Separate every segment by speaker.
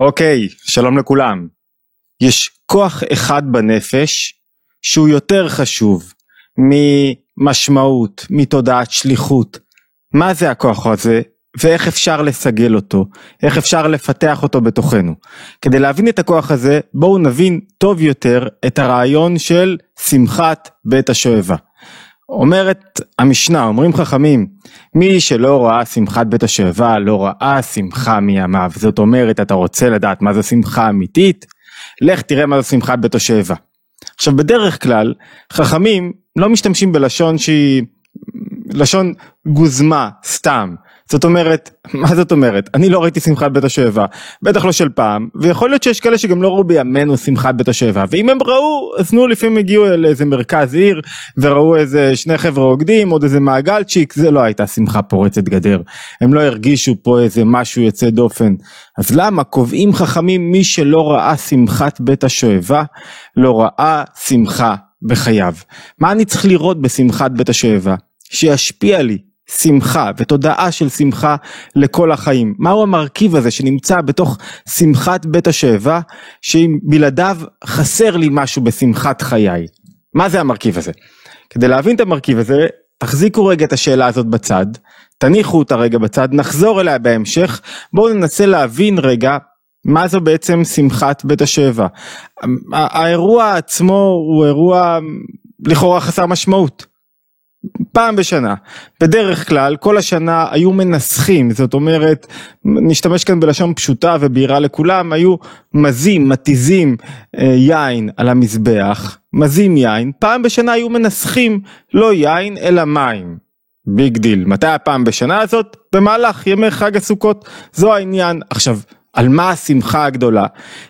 Speaker 1: אוקיי, שלום לכולם. יש כוח אחד בנפש שהוא יותר חשוב ממשמעות, מתודעת שליחות. מה זה הכוח הזה ואיך אפשר לסגל אותו, איך אפשר לפתח אותו בתוכנו. כדי להבין את הכוח הזה, בואו נבין טוב יותר את הרעיון של שמחת בית השואבה. אומרת המשנה, אומרים חכמים, מי שלא ראה שמחת בית השואבה לא ראה שמחה מימיו. זאת אומרת, אתה רוצה לדעת מה זו שמחה אמיתית? לך תראה מה זו שמחת בית השואבה. עכשיו בדרך כלל, חכמים לא משתמשים בלשון שהיא לשון גוזמה, סתם. זאת אומרת, מה זאת אומרת? אני לא ראיתי שמחת בית השואבה, בטח לא של פעם, ויכול להיות שיש כאלה שגם לא ראו בימינו שמחת בית השואבה, ואם הם ראו, אז נו לפעמים הגיעו לאיזה מרכז עיר, וראו איזה שני חבר'ה רוקדים, עוד איזה מעגלצ'יק, זה לא הייתה שמחה פורצת גדר. הם לא הרגישו פה איזה משהו יוצא דופן. אז למה קובעים חכמים מי שלא ראה שמחת בית השואבה, לא ראה שמחה בחייו. מה אני צריך לראות בשמחת בית השואבה? שישפיע לי שמחה ותודעה של שמחה לכל החיים. מהו המרכיב הזה שנמצא בתוך שמחת בית השואבה, שאם בלעדיו חסר לי משהו בשמחת חיי? מה זה המרכיב הזה? כדי להבין את המרכיב הזה, תחזיקו רגע את השאלה הזאת בצד, תניחו אותה רגע בצד, נחזור אליה בהמשך, בואו ננסה להבין רגע מה זו בעצם שמחת בית השואבה. האירוע עצמו הוא אירוע לכאורה חסר משמעות. פעם בשנה. בדרך כלל כל השנה היו מנסחים, זאת אומרת, נשתמש כאן בלשון פשוטה ובהירה לכולם, היו מזים, מתיזים אה, יין על המזבח, מזים יין, פעם בשנה היו מנסחים לא יין אלא מים. Big deal. מתי הפעם בשנה הזאת? במהלך ימי חג הסוכות. זה העניין. עכשיו, על מה השמחה הגדולה?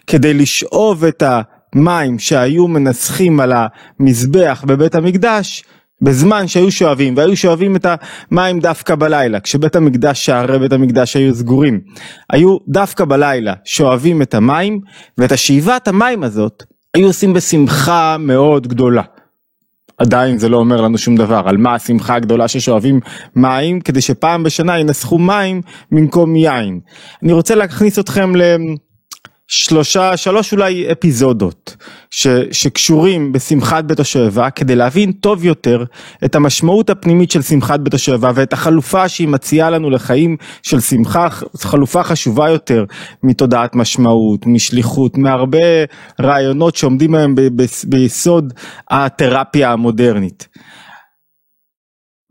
Speaker 1: כדי לשאוב את המים שהיו מנסכים על המזבח בבית המקדש, בזמן שהיו שואבים, והיו שואבים את המים דווקא בלילה, כשבית המקדש, שערי בית המקדש היו סגורים, היו דווקא בלילה שואבים את המים, ואת השאיבת המים הזאת היו עושים בשמחה מאוד גדולה. עדיין זה לא אומר לנו שום דבר על מה השמחה הגדולה ששואבים מים כדי שפעם בשנה ינסחו מים במקום יין. אני רוצה להכניס אתכם שלושה, שלוש אולי אפיזודות ש, שקשורים בשמחת בית השואבה כדי להבין טוב יותר את המשמעות הפנימית של שמחת בית השואבה ואת החלופה שהיא מציעה לנו לחיים של שמחה, חלופה חשובה יותר מתודעת משמעות, משליחות, מהרבה רעיונות שעומדים היום ב, ב, ביסוד התרפיה המודרנית.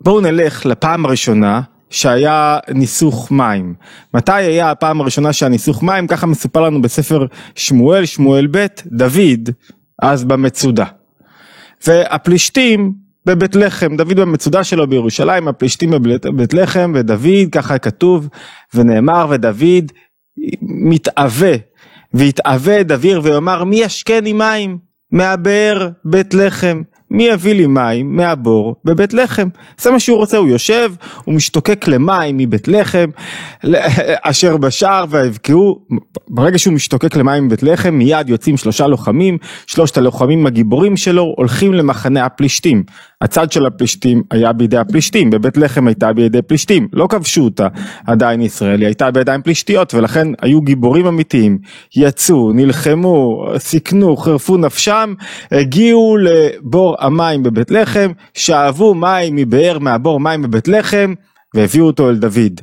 Speaker 1: בואו נלך לפעם הראשונה שהיה ניסוך מים. מתי היה הפעם הראשונה שהיה ניסוך מים? ככה מסופר לנו בספר שמואל, שמואל ב', דוד, אז במצודה. והפלישתים בבית לחם, דוד במצודה שלו בירושלים, הפלישתים בבית לחם, ודוד, ככה כתוב, ונאמר, ודוד מתאווה, והתאווה דביר ויאמר מי ישקני מים מהבאר בית לחם מי יביא לי מים מהבור בבית לחם? זה מה שהוא רוצה, הוא יושב, הוא משתוקק למים מבית לחם, אשר בשער ויבקעו, ברגע שהוא משתוקק למים מבית לחם, מיד יוצאים שלושה לוחמים, שלושת הלוחמים הגיבורים שלו הולכים למחנה הפלישתים. הצד של הפלישתים היה בידי הפלישתים, בבית לחם הייתה בידי פלישתים, לא כבשו אותה עדיין ישראל, היא הייתה בידיים פלישתיות ולכן היו גיבורים אמיתיים, יצאו, נלחמו, סיכנו, חירפו נפשם, הגיעו לבור המים בבית לחם, שאבו מים מבאר מהבור מים בבית לחם והביאו אותו אל דוד.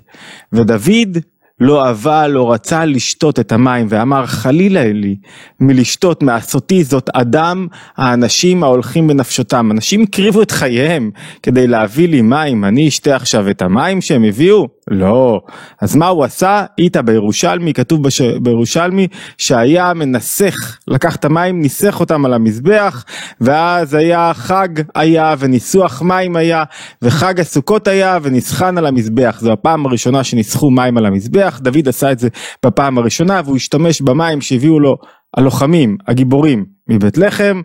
Speaker 1: ודוד לא אהבה, לא רצה לשתות את המים, ואמר חלילה לי מלשתות מעשותי זאת אדם האנשים ההולכים בנפשותם. אנשים הקריבו את חייהם כדי להביא לי מים, אני אשתה עכשיו את המים שהם הביאו? לא. אז מה הוא עשה? איתה בירושלמי, כתוב בש... בירושלמי שהיה מנסח, לקח את המים, ניסח אותם על המזבח, ואז היה חג היה וניסוח מים היה, וחג הסוכות היה ונסחן על המזבח. זו הפעם הראשונה שניסחו מים על. המזבח, דוד עשה את זה בפעם הראשונה והוא השתמש במים שהביאו לו הלוחמים, הגיבורים מבית לחם,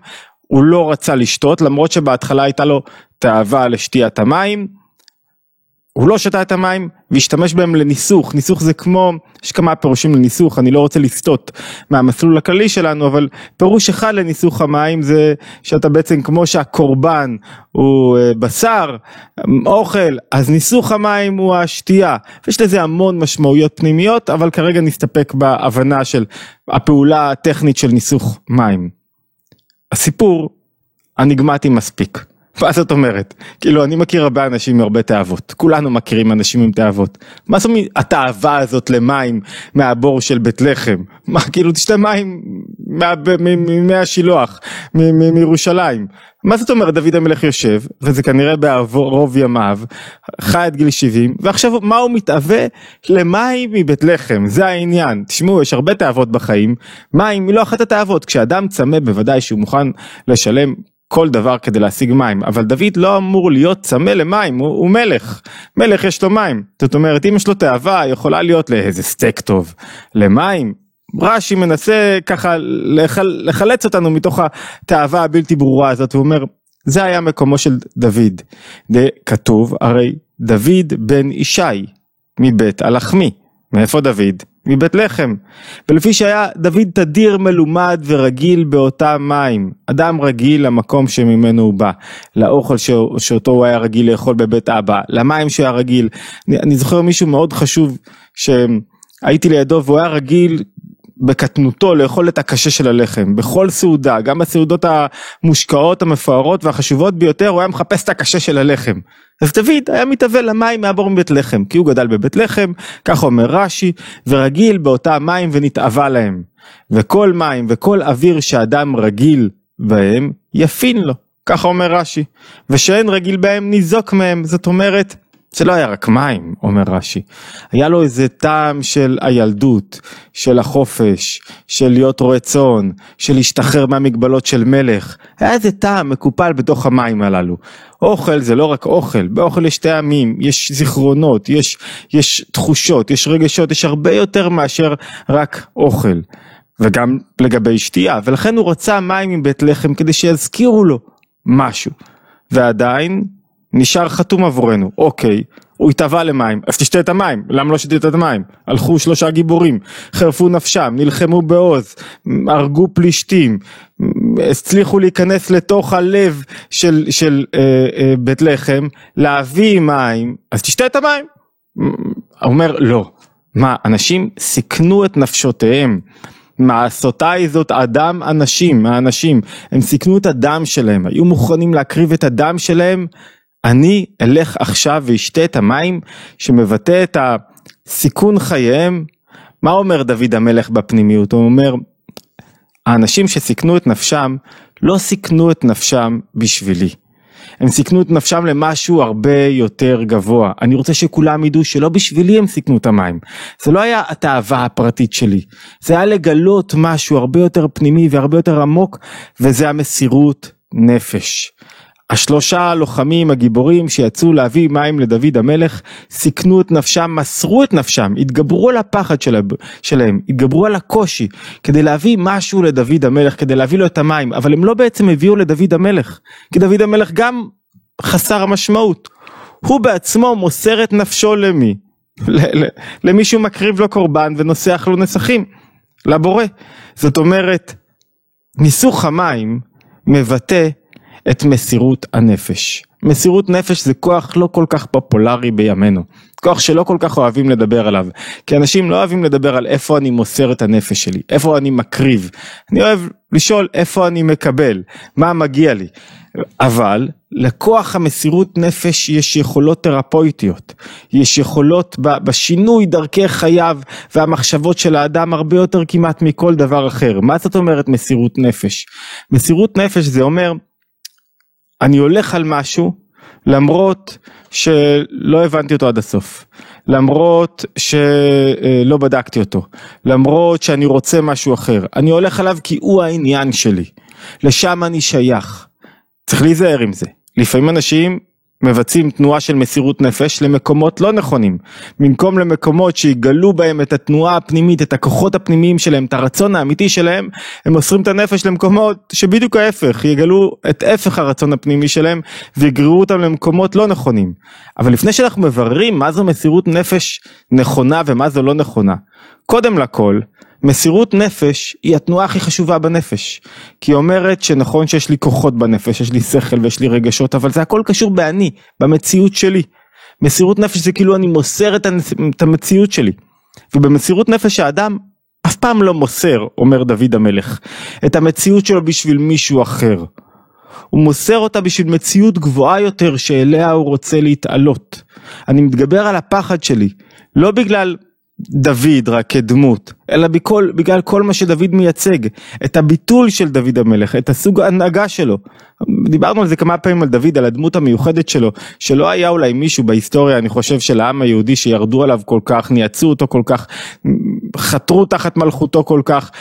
Speaker 1: הוא לא רצה לשתות למרות שבהתחלה הייתה לו תאווה לשתיית המים, הוא לא שתה את המים והשתמש בהם לניסוך, ניסוך זה כמו, יש כמה פירושים לניסוך, אני לא רוצה לסטות מהמסלול הכללי שלנו, אבל פירוש אחד לניסוך המים זה שאתה בעצם כמו שהקורבן הוא אה, בשר, אוכל, אז ניסוך המים הוא השתייה, ויש לזה המון משמעויות פנימיות, אבל כרגע נסתפק בהבנה של הפעולה הטכנית של ניסוך מים. הסיפור אניגמטי מספיק. מה זאת אומרת? כאילו אני מכיר הרבה אנשים עם הרבה תאוות, כולנו מכירים אנשים עם תאוות. מה זאת אומרת התאווה הזאת למים מהבור של בית לחם? מה כאילו תשתה מים ממי השילוח, מירושלים. מה זאת אומרת דוד המלך יושב, וזה כנראה בערוב ימיו, חי עד גיל 70, ועכשיו מה הוא מתאווה? למים מבית לחם, זה העניין. תשמעו, יש הרבה תאוות בחיים, מים היא לא אחת התאוות, כשאדם צמא בוודאי שהוא מוכן לשלם כל דבר כדי להשיג מים, אבל דוד לא אמור להיות צמא למים, הוא, הוא מלך, מלך יש לו מים, זאת אומרת אם יש לו תאווה יכולה להיות לאיזה סטייק טוב, למים, רש"י מנסה ככה לחל, לחלץ אותנו מתוך התאווה הבלתי ברורה הזאת, הוא אומר זה היה מקומו של דוד, זה כתוב הרי דוד בן ישי מבית הלחמי, מאיפה דוד? מבית לחם. ולפי שהיה דוד תדיר מלומד ורגיל באותם מים. אדם רגיל למקום שממנו הוא בא. לאוכל ש... שאותו הוא היה רגיל לאכול בבית אבא. למים שהיה רגיל. אני, אני זוכר מישהו מאוד חשוב שהייתי לידו והוא היה רגיל בקטנותו לאכול את הקשה של הלחם, בכל סעודה, גם בסעודות המושקעות, המפוארות והחשובות ביותר, הוא היה מחפש את הקשה של הלחם. אז דוד היה מתאבל למים מהבור מבית לחם, כי הוא גדל בבית לחם, ככה אומר רש"י, ורגיל באותם מים ונתאווה להם. וכל מים וכל אוויר שאדם רגיל בהם, יפין לו, ככה אומר רש"י. ושאין רגיל בהם ניזוק מהם, זאת אומרת, זה לא היה רק מים, אומר רש"י. היה לו איזה טעם של הילדות, של החופש, של להיות רועה צאן, של להשתחרר מהמגבלות של מלך. היה איזה טעם מקופל בתוך המים הללו. אוכל זה לא רק אוכל, באוכל יש טעמים, יש זיכרונות, יש, יש תחושות, יש רגשות, יש הרבה יותר מאשר רק אוכל. וגם לגבי שתייה, ולכן הוא רצה מים מבית לחם כדי שיזכירו לו משהו. ועדיין נשאר חתום עבורנו, אוקיי, הוא התאווה למים, אז תשתה את המים, למה לא שתית את המים? הלכו שלושה גיבורים, חירפו נפשם, נלחמו בעוז, הרגו פלישתים, הצליחו להיכנס לתוך הלב של, של אה, אה, בית לחם, להביא מים, אז תשתה את המים. הוא אומר, לא. מה, אנשים סיכנו את נפשותיהם. מעשותיי זאת אדם אנשים, מהאנשים, הם סיכנו את הדם שלהם, היו מוכנים להקריב את הדם שלהם אני אלך עכשיו ואשתה את המים שמבטא את הסיכון חייהם. מה אומר דוד המלך בפנימיות? הוא אומר, האנשים שסיכנו את נפשם, לא סיכנו את נפשם בשבילי. הם סיכנו את נפשם למשהו הרבה יותר גבוה. אני רוצה שכולם ידעו שלא בשבילי הם סיכנו את המים. זה לא היה התאווה הפרטית שלי. זה היה לגלות משהו הרבה יותר פנימי והרבה יותר עמוק, וזה המסירות נפש. השלושה הלוחמים הגיבורים שיצאו להביא מים לדוד המלך סיכנו את נפשם, מסרו את נפשם, התגברו על הפחד שלהם, התגברו על הקושי כדי להביא משהו לדוד המלך, כדי להביא לו את המים, אבל הם לא בעצם הביאו לדוד המלך, כי דוד המלך גם חסר המשמעות. הוא בעצמו מוסר את נפשו למי? למי שהוא מקריב לו קורבן ונוסח לו נסכים, לבורא. זאת אומרת, ניסוך המים מבטא את מסירות הנפש. מסירות נפש זה כוח לא כל כך פופולרי בימינו, כוח שלא כל כך אוהבים לדבר עליו, כי אנשים לא אוהבים לדבר על איפה אני מוסר את הנפש שלי, איפה אני מקריב, אני אוהב לשאול איפה אני מקבל, מה מגיע לי, אבל לכוח המסירות נפש יש יכולות תרפויטיות, יש יכולות בשינוי דרכי חייו והמחשבות של האדם הרבה יותר כמעט מכל דבר אחר. מה זאת אומרת מסירות נפש? מסירות נפש זה אומר אני הולך על משהו למרות שלא הבנתי אותו עד הסוף, למרות שלא בדקתי אותו, למרות שאני רוצה משהו אחר, אני הולך עליו כי הוא העניין שלי, לשם אני שייך. צריך להיזהר עם זה. לפעמים אנשים מבצעים תנועה של מסירות נפש למקומות לא נכונים. במקום למקומות שיגלו בהם את התנועה הפנימית, את הכוחות הפנימיים שלהם, את הרצון האמיתי שלהם, הם מוסרים את הנפש למקומות שבדיוק ההפך, יגלו את הפך הרצון הפנימי שלהם ויגררו אותם למקומות לא נכונים. אבל לפני שאנחנו מבררים מה זו מסירות נפש נכונה ומה זו לא נכונה, קודם לכל, מסירות נפש היא התנועה הכי חשובה בנפש. כי היא אומרת שנכון שיש לי כוחות בנפש, יש לי שכל ויש לי רגשות, אבל זה הכל קשור באני, במציאות שלי. מסירות נפש זה כאילו אני מוסר את, הנס... את המציאות שלי. ובמסירות נפש האדם אף פעם לא מוסר, אומר דוד המלך, את המציאות שלו בשביל מישהו אחר. הוא מוסר אותה בשביל מציאות גבוהה יותר שאליה הוא רוצה להתעלות. אני מתגבר על הפחד שלי, לא בגלל דוד רק כדמות, אלא בכל, בגלל כל מה שדוד מייצג, את הביטול של דוד המלך, את הסוג ההנהגה שלו. דיברנו על זה כמה פעמים על דוד, על הדמות המיוחדת שלו, שלא היה אולי מישהו בהיסטוריה, אני חושב, של העם היהודי שירדו עליו כל כך, ניאצו אותו כל כך, חתרו תחת מלכותו כל כך,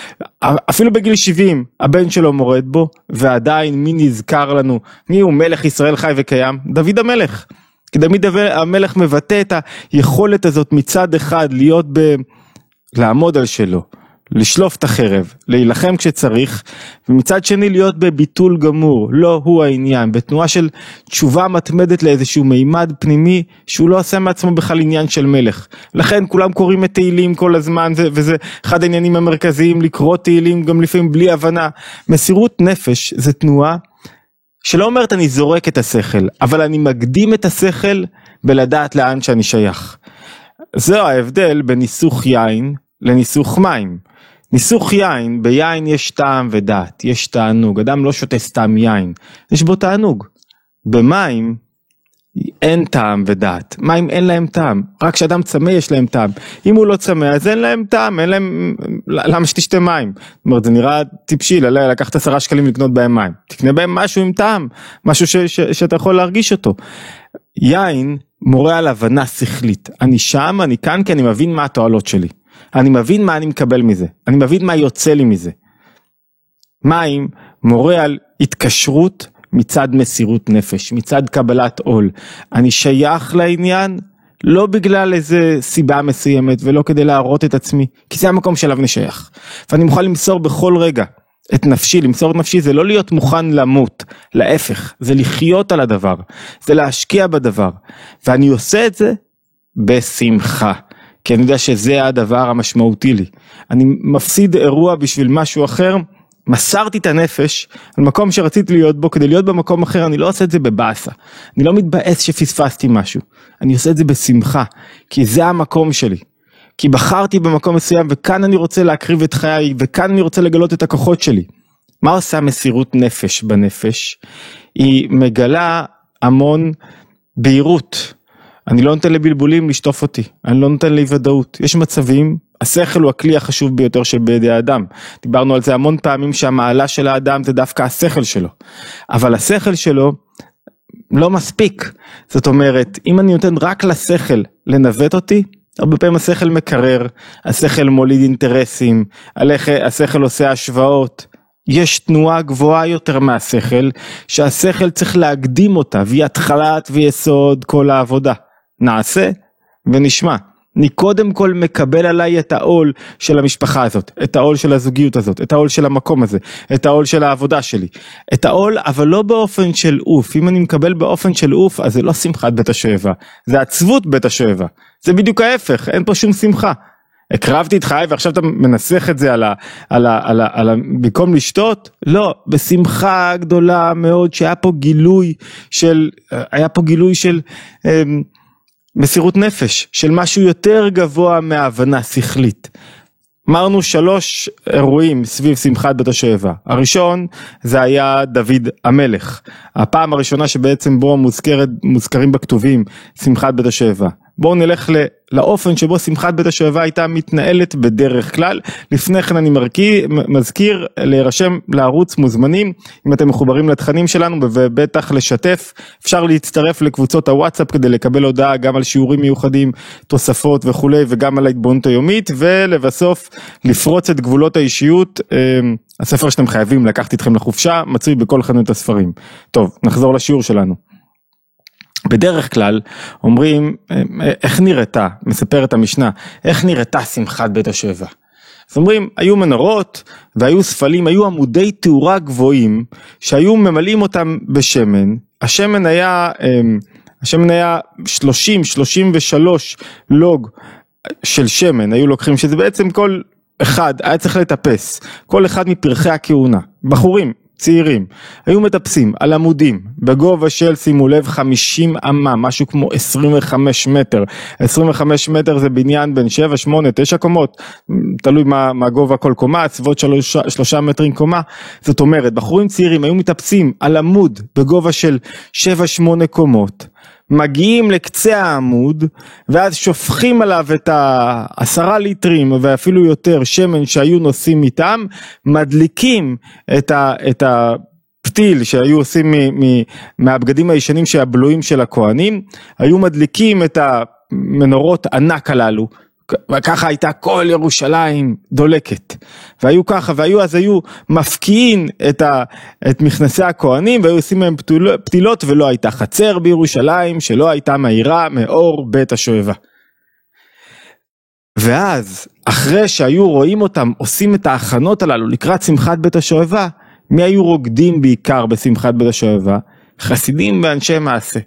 Speaker 1: אפילו בגיל 70 הבן שלו מורד בו, ועדיין מי נזכר לנו, מי הוא מלך ישראל חי וקיים? דוד המלך. כי תמיד המלך מבטא את היכולת הזאת מצד אחד להיות ב... לעמוד על שלו, לשלוף את החרב, להילחם כשצריך, ומצד שני להיות בביטול גמור, לא הוא העניין, בתנועה של תשובה מתמדת לאיזשהו מימד פנימי שהוא לא עושה מעצמו בכלל עניין של מלך. לכן כולם קוראים את תהילים כל הזמן, וזה אחד העניינים המרכזיים, לקרוא תהילים גם לפעמים בלי הבנה. מסירות נפש זה תנועה שלא אומרת אני זורק את השכל, אבל אני מקדים את השכל בלדעת לאן שאני שייך. זה ההבדל בין ניסוך יין לניסוך מים. ניסוך יין, ביין יש טעם ודעת, יש תענוג, אדם לא שותה סתם יין, יש בו תענוג. במים אין טעם ודעת, מים אין להם טעם, רק כשאדם צמא יש להם טעם, אם הוא לא צמא אז אין להם טעם, אין להם, למה שתשתה מים? זאת אומרת זה נראה טיפשי לקחת עשרה שקלים לקנות בהם מים, תקנה בהם משהו עם טעם, משהו ש, ש, שאתה יכול להרגיש אותו. יין מורה על הבנה שכלית, אני שם, אני כאן כי אני מבין מה התועלות שלי, אני מבין מה אני מקבל מזה, אני מבין מה יוצא לי מזה. מים מורה על התקשרות מצד מסירות נפש, מצד קבלת עול. אני שייך לעניין לא בגלל איזה סיבה מסוימת ולא כדי להראות את עצמי, כי זה המקום שאליו אני שייך. ואני מוכן למסור בכל רגע את נפשי, למסור את נפשי זה לא להיות מוכן למות, להפך, זה לחיות על הדבר, זה להשקיע בדבר. ואני עושה את זה בשמחה. כי אני יודע שזה הדבר המשמעותי לי. אני מפסיד אירוע בשביל משהו אחר, מסרתי את הנפש על מקום שרציתי להיות בו כדי להיות במקום אחר אני לא עושה את זה בבאסה אני לא מתבאס שפספסתי משהו אני עושה את זה בשמחה כי זה המקום שלי כי בחרתי במקום מסוים וכאן אני רוצה להקריב את חיי וכאן אני רוצה לגלות את הכוחות שלי. מה עושה מסירות נפש בנפש? היא מגלה המון בהירות. אני לא נותן לבלבולים לשטוף אותי, אני לא נותן לאי ודאות. יש מצבים השכל הוא הכלי החשוב ביותר שבידי האדם. דיברנו על זה המון פעמים שהמעלה של האדם זה דווקא השכל שלו. אבל השכל שלו לא מספיק. זאת אומרת, אם אני נותן רק לשכל לנווט אותי, הרבה פעמים השכל מקרר, השכל מוליד אינטרסים, השכל עושה השוואות. יש תנועה גבוהה יותר מהשכל, שהשכל צריך להקדים אותה, והיא התחלת ויסוד כל העבודה. נעשה ונשמע. אני קודם כל מקבל עליי את העול של המשפחה הזאת, את העול של הזוגיות הזאת, את העול של המקום הזה, את העול של העבודה שלי. את העול, אבל לא באופן של אוף. אם אני מקבל באופן של אוף, אז זה לא שמחת בית השואבה, זה עצבות בית השואבה. זה בדיוק ההפך, אין פה שום שמחה. הקרבתי את חיי ועכשיו אתה מנסח את זה על ה... על ה... על ה... על ה... במקום לשתות? לא, בשמחה גדולה מאוד שהיה פה גילוי של... היה פה גילוי של... אמ, מסירות נפש של משהו יותר גבוה מהבנה שכלית. אמרנו שלוש אירועים סביב שמחת בית השואבה. הראשון זה היה דוד המלך. הפעם הראשונה שבעצם בו מוזכרת, מוזכרים בכתובים שמחת בית השואבה. בואו נלך לאופן שבו שמחת בית השואבה הייתה מתנהלת בדרך כלל. לפני כן אני מרכי, מזכיר להירשם לערוץ מוזמנים אם אתם מחוברים לתכנים שלנו ובטח לשתף. אפשר להצטרף לקבוצות הוואטסאפ כדי לקבל הודעה גם על שיעורים מיוחדים, תוספות וכולי וגם על ההתבוננות היומית ולבסוף לפרוץ את גבולות האישיות. אמ, הספר שאתם חייבים לקחת איתכם לחופשה מצוי בכל חנות הספרים. טוב, נחזור לשיעור שלנו. בדרך כלל אומרים איך נראתה, מספרת המשנה, איך נראתה שמחת בית השואבה. אז אומרים, היו מנורות והיו ספלים, היו עמודי תאורה גבוהים שהיו ממלאים אותם בשמן, השמן היה, אמ, השמן היה 30, 33 לוג של שמן, היו לוקחים, שזה בעצם כל אחד היה צריך לטפס, כל אחד מפרחי הכהונה, בחורים, צעירים, היו מטפסים על עמודים בגובה של שימו לב 50 אמה, משהו כמו 25 מטר, 25 מטר זה בניין בין 7, 8, 9 קומות, תלוי מה, מה גובה כל קומה, סביבות 3, 3 מטרים קומה, זאת אומרת בחורים צעירים היו מטפסים על עמוד בגובה של 7-8 קומות, מגיעים לקצה העמוד ואז שופכים עליו את העשרה ליטרים ואפילו יותר שמן שהיו נוסעים איתם, מדליקים את, ה, את הפתיל שהיו עושים מ, מ, מהבגדים הישנים שהבלויים של הכהנים, היו מדליקים את המנורות ענק הללו וככה הייתה כל ירושלים דולקת. והיו ככה, והיו אז היו מפקיעים את, ה, את מכנסי הכהנים והיו עושים מהם פתילות ולא הייתה חצר בירושלים שלא הייתה מהירה מאור בית השואבה. ואז, אחרי שהיו רואים אותם עושים את ההכנות הללו לקראת שמחת בית השואבה, מי היו רוקדים בעיקר בשמחת בית השואבה? חסידים ואנשי מעשה.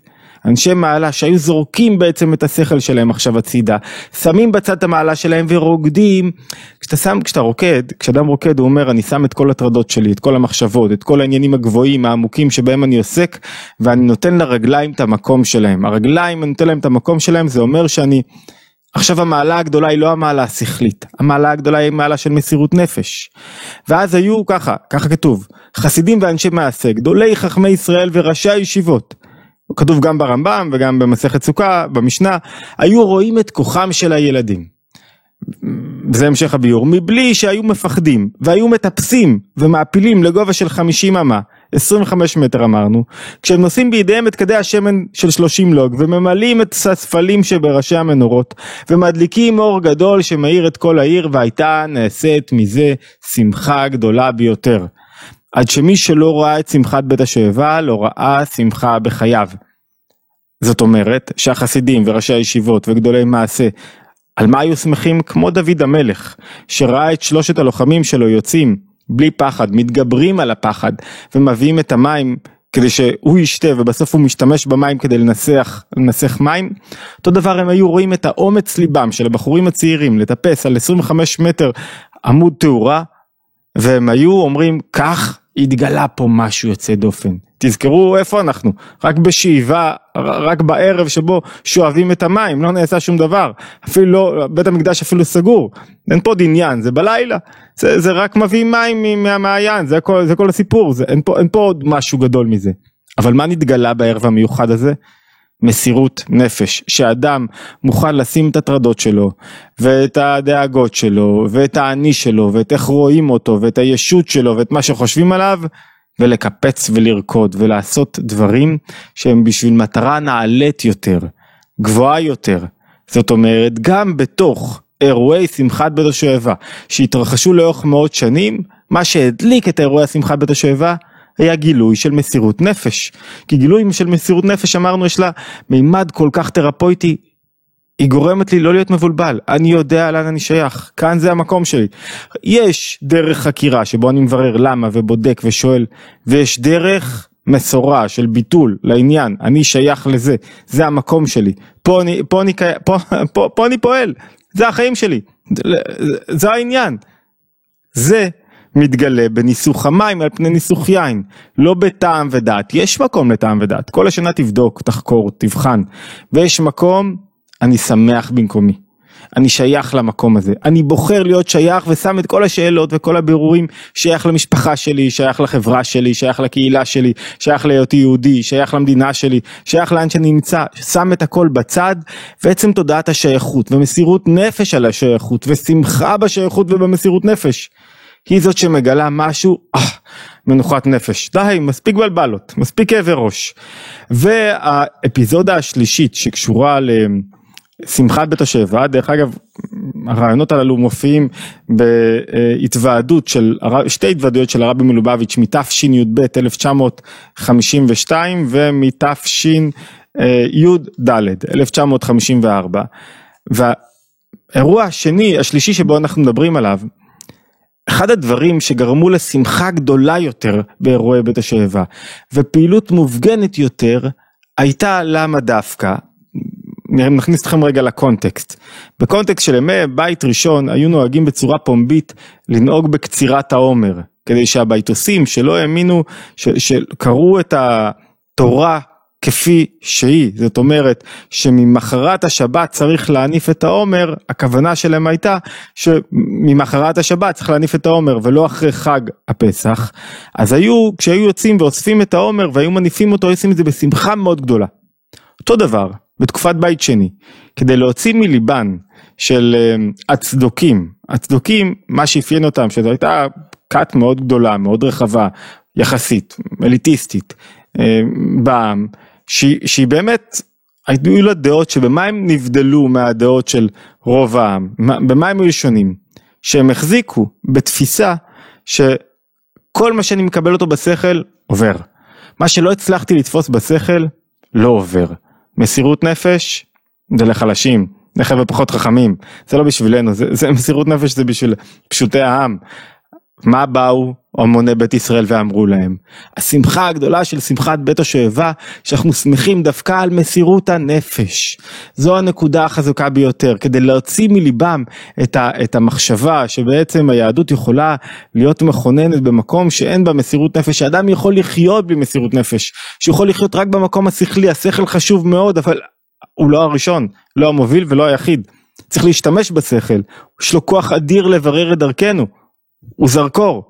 Speaker 1: אנשי מעלה שהיו זורקים בעצם את השכל שלהם עכשיו הצידה, שמים בצד את המעלה שלהם ורוקדים. כשאתה שם, כשאתה רוקד, כשאדם רוקד הוא אומר אני שם את כל הטרדות שלי, את כל המחשבות, את כל העניינים הגבוהים, העמוקים שבהם אני עוסק, ואני נותן לרגליים את המקום שלהם. הרגליים, אני נותן להם את המקום שלהם, זה אומר שאני... עכשיו המעלה הגדולה היא לא המעלה השכלית, המעלה הגדולה היא מעלה של מסירות נפש. ואז היו ככה, ככה כתוב, חסידים ואנשי מעשה, גדולי חכמי ישראל וראשי הישיבות, כתוב גם ברמב"ם וגם במסכת סוכה, במשנה, היו רואים את כוחם של הילדים. זה המשך הביור, מבלי שהיו מפחדים והיו מטפסים ומעפילים לגובה של 50 אמה, 25 מטר אמרנו, כשהם נושאים בידיהם את כדי השמן של 30 לוג וממלאים את הספלים שבראשי המנורות ומדליקים אור גדול שמאיר את כל העיר והייתה נעשית מזה שמחה גדולה ביותר. עד שמי שלא ראה את שמחת בית השואבה לא ראה שמחה בחייו. זאת אומרת שהחסידים וראשי הישיבות וגדולי מעשה על מה היו שמחים כמו דוד המלך שראה את שלושת הלוחמים שלו יוצאים בלי פחד מתגברים על הפחד ומביאים את המים כדי שהוא ישתה ובסוף הוא משתמש במים כדי לנסח, לנסח מים. אותו דבר הם היו רואים את האומץ ליבם של הבחורים הצעירים לטפס על 25 מטר עמוד תאורה והם היו אומרים כך התגלה פה משהו יוצא דופן. תזכרו איפה אנחנו, רק בשאיבה, רק בערב שבו שואבים את המים, לא נעשה שום דבר, אפילו לא, בית המקדש אפילו סגור, אין פה דניין, זה בלילה, זה, זה רק מביא מים מהמעיין, זה כל, זה כל הסיפור, זה, אין, פה, אין פה עוד משהו גדול מזה. אבל מה נתגלה בערב המיוחד הזה? מסירות נפש, שאדם מוכן לשים את הטרדות שלו, ואת הדאגות שלו, ואת האני שלו, ואת איך רואים אותו, ואת הישות שלו, ואת מה שחושבים עליו, ולקפץ ולרקוד, ולעשות דברים שהם בשביל מטרה נעלית יותר, גבוהה יותר. זאת אומרת, גם בתוך אירועי שמחת בית השואבה, שהתרחשו לאורך מאות שנים, מה שהדליק את אירועי שמחת בית השואבה, היה גילוי של מסירות נפש. כי גילוי של מסירות נפש אמרנו יש לה מימד כל כך תרפויטי, היא גורמת לי לא להיות מבולבל, אני יודע לאן אני שייך, כאן זה המקום שלי. יש דרך חקירה שבו אני מברר למה ובודק ושואל, ויש דרך מסורה של ביטול לעניין, אני שייך לזה, זה המקום שלי, פה אני, פה אני, פה, פה, פה אני פועל, זה החיים שלי, זה העניין. זה מתגלה בניסוך המים על פני ניסוך יין, לא בטעם ודעת. יש מקום לטעם ודעת, כל השנה תבדוק, תחקור, תבחן, ויש מקום, אני שמח במקומי. אני שייך למקום הזה, אני בוחר להיות שייך ושם את כל השאלות וכל הבירורים שייך למשפחה שלי, שייך לחברה שלי, שייך לקהילה שלי, שייך להיותי יהודי, שייך למדינה שלי, שייך לאן שאני נמצא, שם את הכל בצד ועצם תודעת השייכות ומסירות נפש על השייכות ושמחה בשייכות ובמסירות נפש. היא זאת שמגלה משהו, אה, מנוחת נפש. די, מספיק בלבלות, מספיק כאבי ראש. והאפיזודה השלישית שקשורה לשמחת בית השבע, דרך אגב, הרעיונות הללו מופיעים בהתוועדות של, שתי התוועדויות של הרבי מלובביץ' מתשי"ב 1952 ומתש... י"ד 1954 והאירוע השני השלישי שבו אנחנו מדברים עליו אחד הדברים שגרמו לשמחה גדולה יותר באירועי בית השואבה ופעילות מופגנת יותר הייתה למה דווקא נכניס אתכם רגע לקונטקסט. בקונטקסט של ימי בית ראשון היו נוהגים בצורה פומבית לנהוג בקצירת העומר כדי שהביתוסים שלא האמינו שקראו את התורה כפי שהיא, זאת אומרת שממחרת השבת צריך להניף את העומר, הכוונה שלהם הייתה שממחרת השבת צריך להניף את העומר ולא אחרי חג הפסח, אז היו, כשהיו יוצאים ואוספים את העומר והיו מניפים אותו, היו עושים את זה בשמחה מאוד גדולה. אותו דבר, בתקופת בית שני, כדי להוציא מליבן של אה, הצדוקים, הצדוקים, מה שאפיין אותם, שזו הייתה כת מאוד גדולה, מאוד רחבה, יחסית, אליטיסטית, אה, בעם, שהיא, שהיא באמת, היו לה דעות שבמה הם נבדלו מהדעות של רוב העם, במה הם היו שונים? שהם החזיקו בתפיסה שכל מה שאני מקבל אותו בשכל עובר. מה שלא הצלחתי לתפוס בשכל לא עובר. מסירות נפש זה לחלשים, לחבר'ה פחות חכמים, זה לא בשבילנו, זה, זה מסירות נפש זה בשביל פשוטי העם. מה באו המוני בית ישראל ואמרו להם? השמחה הגדולה של שמחת בית השואבה, שאנחנו שמחים דווקא על מסירות הנפש. זו הנקודה החזקה ביותר, כדי להוציא מליבם את, ה, את המחשבה שבעצם היהדות יכולה להיות מכוננת במקום שאין בה מסירות נפש, שאדם יכול לחיות בלי מסירות נפש, שיכול לחיות רק במקום השכלי, השכל חשוב מאוד, אבל הוא לא הראשון, לא המוביל ולא היחיד. צריך להשתמש בשכל, יש לו כוח אדיר לברר את דרכנו. הוא זרקור,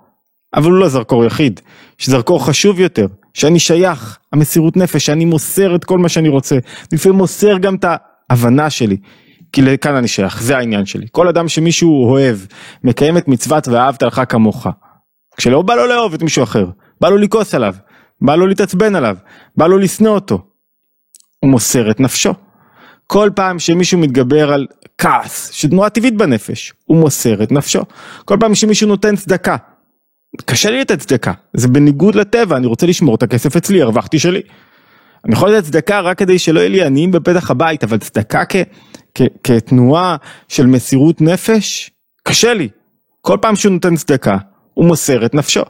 Speaker 1: אבל הוא לא זרקור יחיד, יש זרקור חשוב יותר, שאני שייך, המסירות נפש, שאני מוסר את כל מה שאני רוצה, לפעמים מוסר גם את ההבנה שלי, כי לכאן אני שייך, זה העניין שלי. כל אדם שמישהו אוהב, מקיים את מצוות ואהבת לך כמוך. כשלא בא לו לאהוב את מישהו אחר, בא לו לכעוס עליו, בא לו להתעצבן עליו, בא לו לשנוא אותו. הוא מוסר את נפשו. כל פעם שמישהו מתגבר על כעס, שתנועה טבעית בנפש, הוא מוסר את נפשו. כל פעם שמישהו נותן צדקה, קשה לי לתת צדקה, זה בניגוד לטבע, אני רוצה לשמור את הכסף אצלי, הרווחתי שלי. אני יכול לתת צדקה רק כדי שלא יהיה לי עניים בפתח הבית, אבל צדקה כ, כ, כתנועה של מסירות נפש, קשה לי. כל פעם שהוא נותן צדקה, הוא מוסר את נפשו.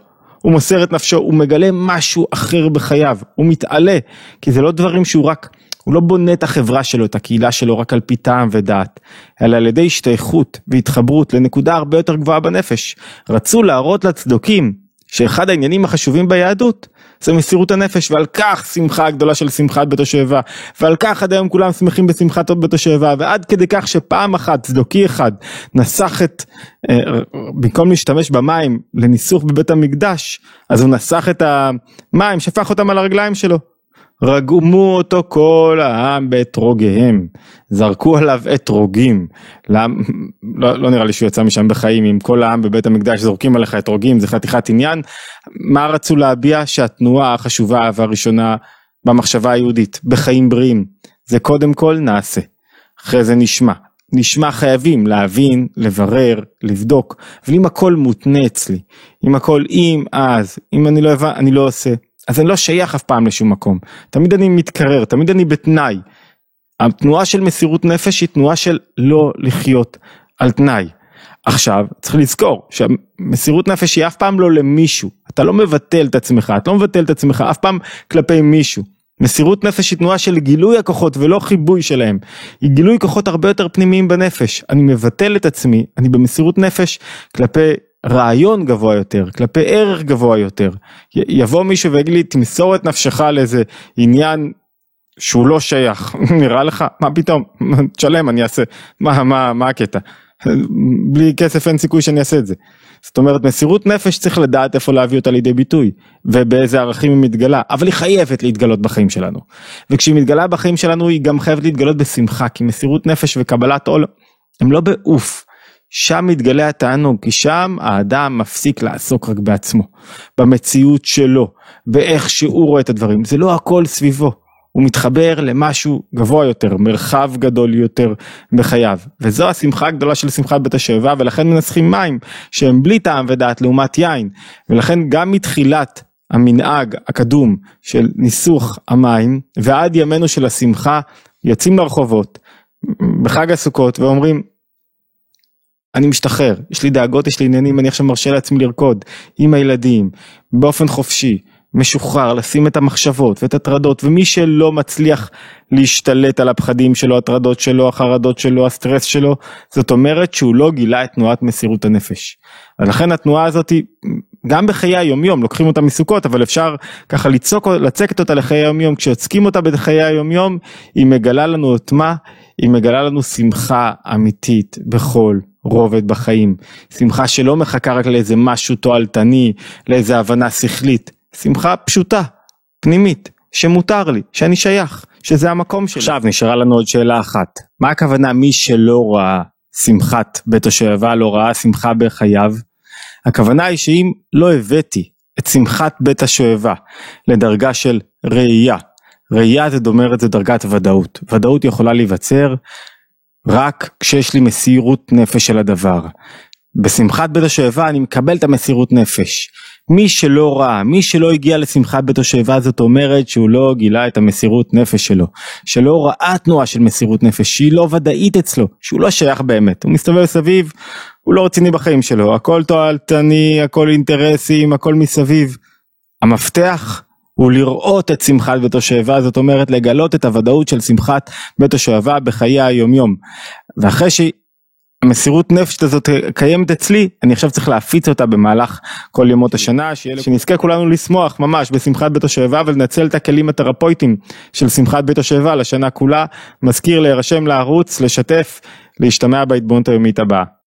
Speaker 1: הוא מוסר את נפשו, הוא מגלה משהו אחר בחייו, הוא מתעלה, כי זה לא דברים שהוא רק הוא לא בונה את החברה שלו, את הקהילה שלו רק על פי טעם ודעת, אלא על ידי השתייכות והתחברות לנקודה הרבה יותר גבוהה בנפש. רצו להראות לצדוקים שאחד העניינים החשובים ביהדות זה מסירות הנפש ועל כך שמחה הגדולה של שמחת בית השואבה ועל כך עד היום כולם שמחים בשמחת בית השואבה ועד כדי כך שפעם אחת צדוקי אחד נסח את אה, במקום להשתמש במים לניסוך בבית המקדש אז הוא נסח את המים שפך אותם על הרגליים שלו רגמו אותו כל העם באתרוגיהם, זרקו עליו אתרוגים, למ... לא, לא נראה לי שהוא יצא משם בחיים, אם כל העם בבית המקדש זורקים עליך אתרוגים, זה חתיכת עניין, מה רצו להביע? שהתנועה החשובה והראשונה במחשבה היהודית, בחיים בריאים, זה קודם כל נעשה, אחרי זה נשמע, נשמע חייבים להבין, לברר, לבדוק, אבל אם הכל מותנה אצלי, אם הכל אם אז, אם אני לא הבנ... אני לא עושה, אז אני לא שייך אף פעם לשום מקום. תמיד אני מתקרר, תמיד אני בתנאי. התנועה של מסירות נפש היא תנועה של לא לחיות על תנאי. עכשיו צריך לזכור שמסירות נפש היא אף פעם לא למישהו, אתה לא מבטל את עצמך, אתה לא מבטל את עצמך אף פעם כלפי מישהו. מסירות נפש היא תנועה של גילוי הכוחות ולא חיבוי שלהם. היא גילוי כוחות הרבה יותר פנימיים בנפש. אני מבטל את עצמי, אני במסירות נפש כלפי רעיון גבוה יותר, כלפי ערך גבוה יותר. יבוא מישהו ויגיד לי תמסור את נפשך לאיזה עניין שהוא לא שייך, נראה לך? מה פתאום? תשלם אני אעשה, מה, מה, מה הקטע? בלי כסף אין סיכוי שאני אעשה את זה. זאת אומרת מסירות נפש צריך לדעת איפה להביא אותה לידי ביטוי ובאיזה ערכים היא מתגלה אבל היא חייבת להתגלות בחיים שלנו וכשהיא מתגלה בחיים שלנו היא גם חייבת להתגלות בשמחה כי מסירות נפש וקבלת עול הם לא בעוף שם מתגלה התענוג, כי שם האדם מפסיק לעסוק רק בעצמו, במציאות שלו, באיך שהוא רואה את הדברים, זה לא הכל סביבו, הוא מתחבר למשהו גבוה יותר, מרחב גדול יותר בחייו, וזו השמחה הגדולה של שמחת בית השואבה, ולכן מנסחים מים שהם בלי טעם ודעת לעומת יין, ולכן גם מתחילת המנהג הקדום של ניסוך המים ועד ימינו של השמחה יוצאים לרחובות בחג הסוכות ואומרים אני משתחרר, יש לי דאגות, יש לי עניינים, אני עכשיו מרשה לעצמי לרקוד עם הילדים באופן חופשי, משוחרר, לשים את המחשבות ואת הטרדות ומי שלא מצליח להשתלט על הפחדים שלו, הטרדות שלו, החרדות שלו, הסטרס שלו, זאת אומרת שהוא לא גילה את תנועת מסירות הנפש. ולכן התנועה הזאת גם בחיי היומיום, לוקחים אותה מסוכות, אבל אפשר ככה לצוק, לצקת אותה לחיי היומיום, כשיוצקים אותה בחיי היומיום, היא מגלה לנו עוצמה, היא מגלה לנו שמחה אמיתית בכל רובד בחיים. שמחה שלא מחכה רק לאיזה משהו תועלתני, לאיזה הבנה שכלית. שמחה פשוטה, פנימית, שמותר לי, שאני שייך, שזה המקום שלי. עכשיו נשארה לנו עוד שאלה אחת. מה הכוונה מי שלא ראה שמחת בית השואבה, לא ראה שמחה בחייו? הכוונה היא שאם לא הבאתי את שמחת בית השואבה לדרגה של ראייה, ראייה זה דומרת זה דרגת ודאות, ודאות יכולה להיווצר רק כשיש לי מסירות נפש של הדבר. בשמחת בית השואבה אני מקבל את המסירות נפש. מי שלא ראה, מי שלא הגיע לשמחת בית השואבה זאת אומרת שהוא לא גילה את המסירות נפש שלו, שלא ראה תנועה של מסירות נפש, שהיא לא ודאית אצלו, שהוא לא שייך באמת, הוא מסתובב סביב, הוא לא רציני בחיים שלו, הכל תועלתני, הכל אינטרסים, הכל מסביב. המפתח הוא לראות את שמחת בית השואבה, זאת אומרת לגלות את הוודאות של שמחת בית השואבה בחיי היומיום. ואחרי שהמסירות נפש הזאת קיימת אצלי, אני עכשיו צריך להפיץ אותה במהלך כל ימות השנה, שנזכה כולנו לשמוח ממש בשמחת בית השואבה ולנצל את הכלים התרפויטיים של שמחת בית השואבה לשנה כולה. מזכיר להירשם לערוץ, לשתף, להשתמע בהתבוננות היומית הבאה.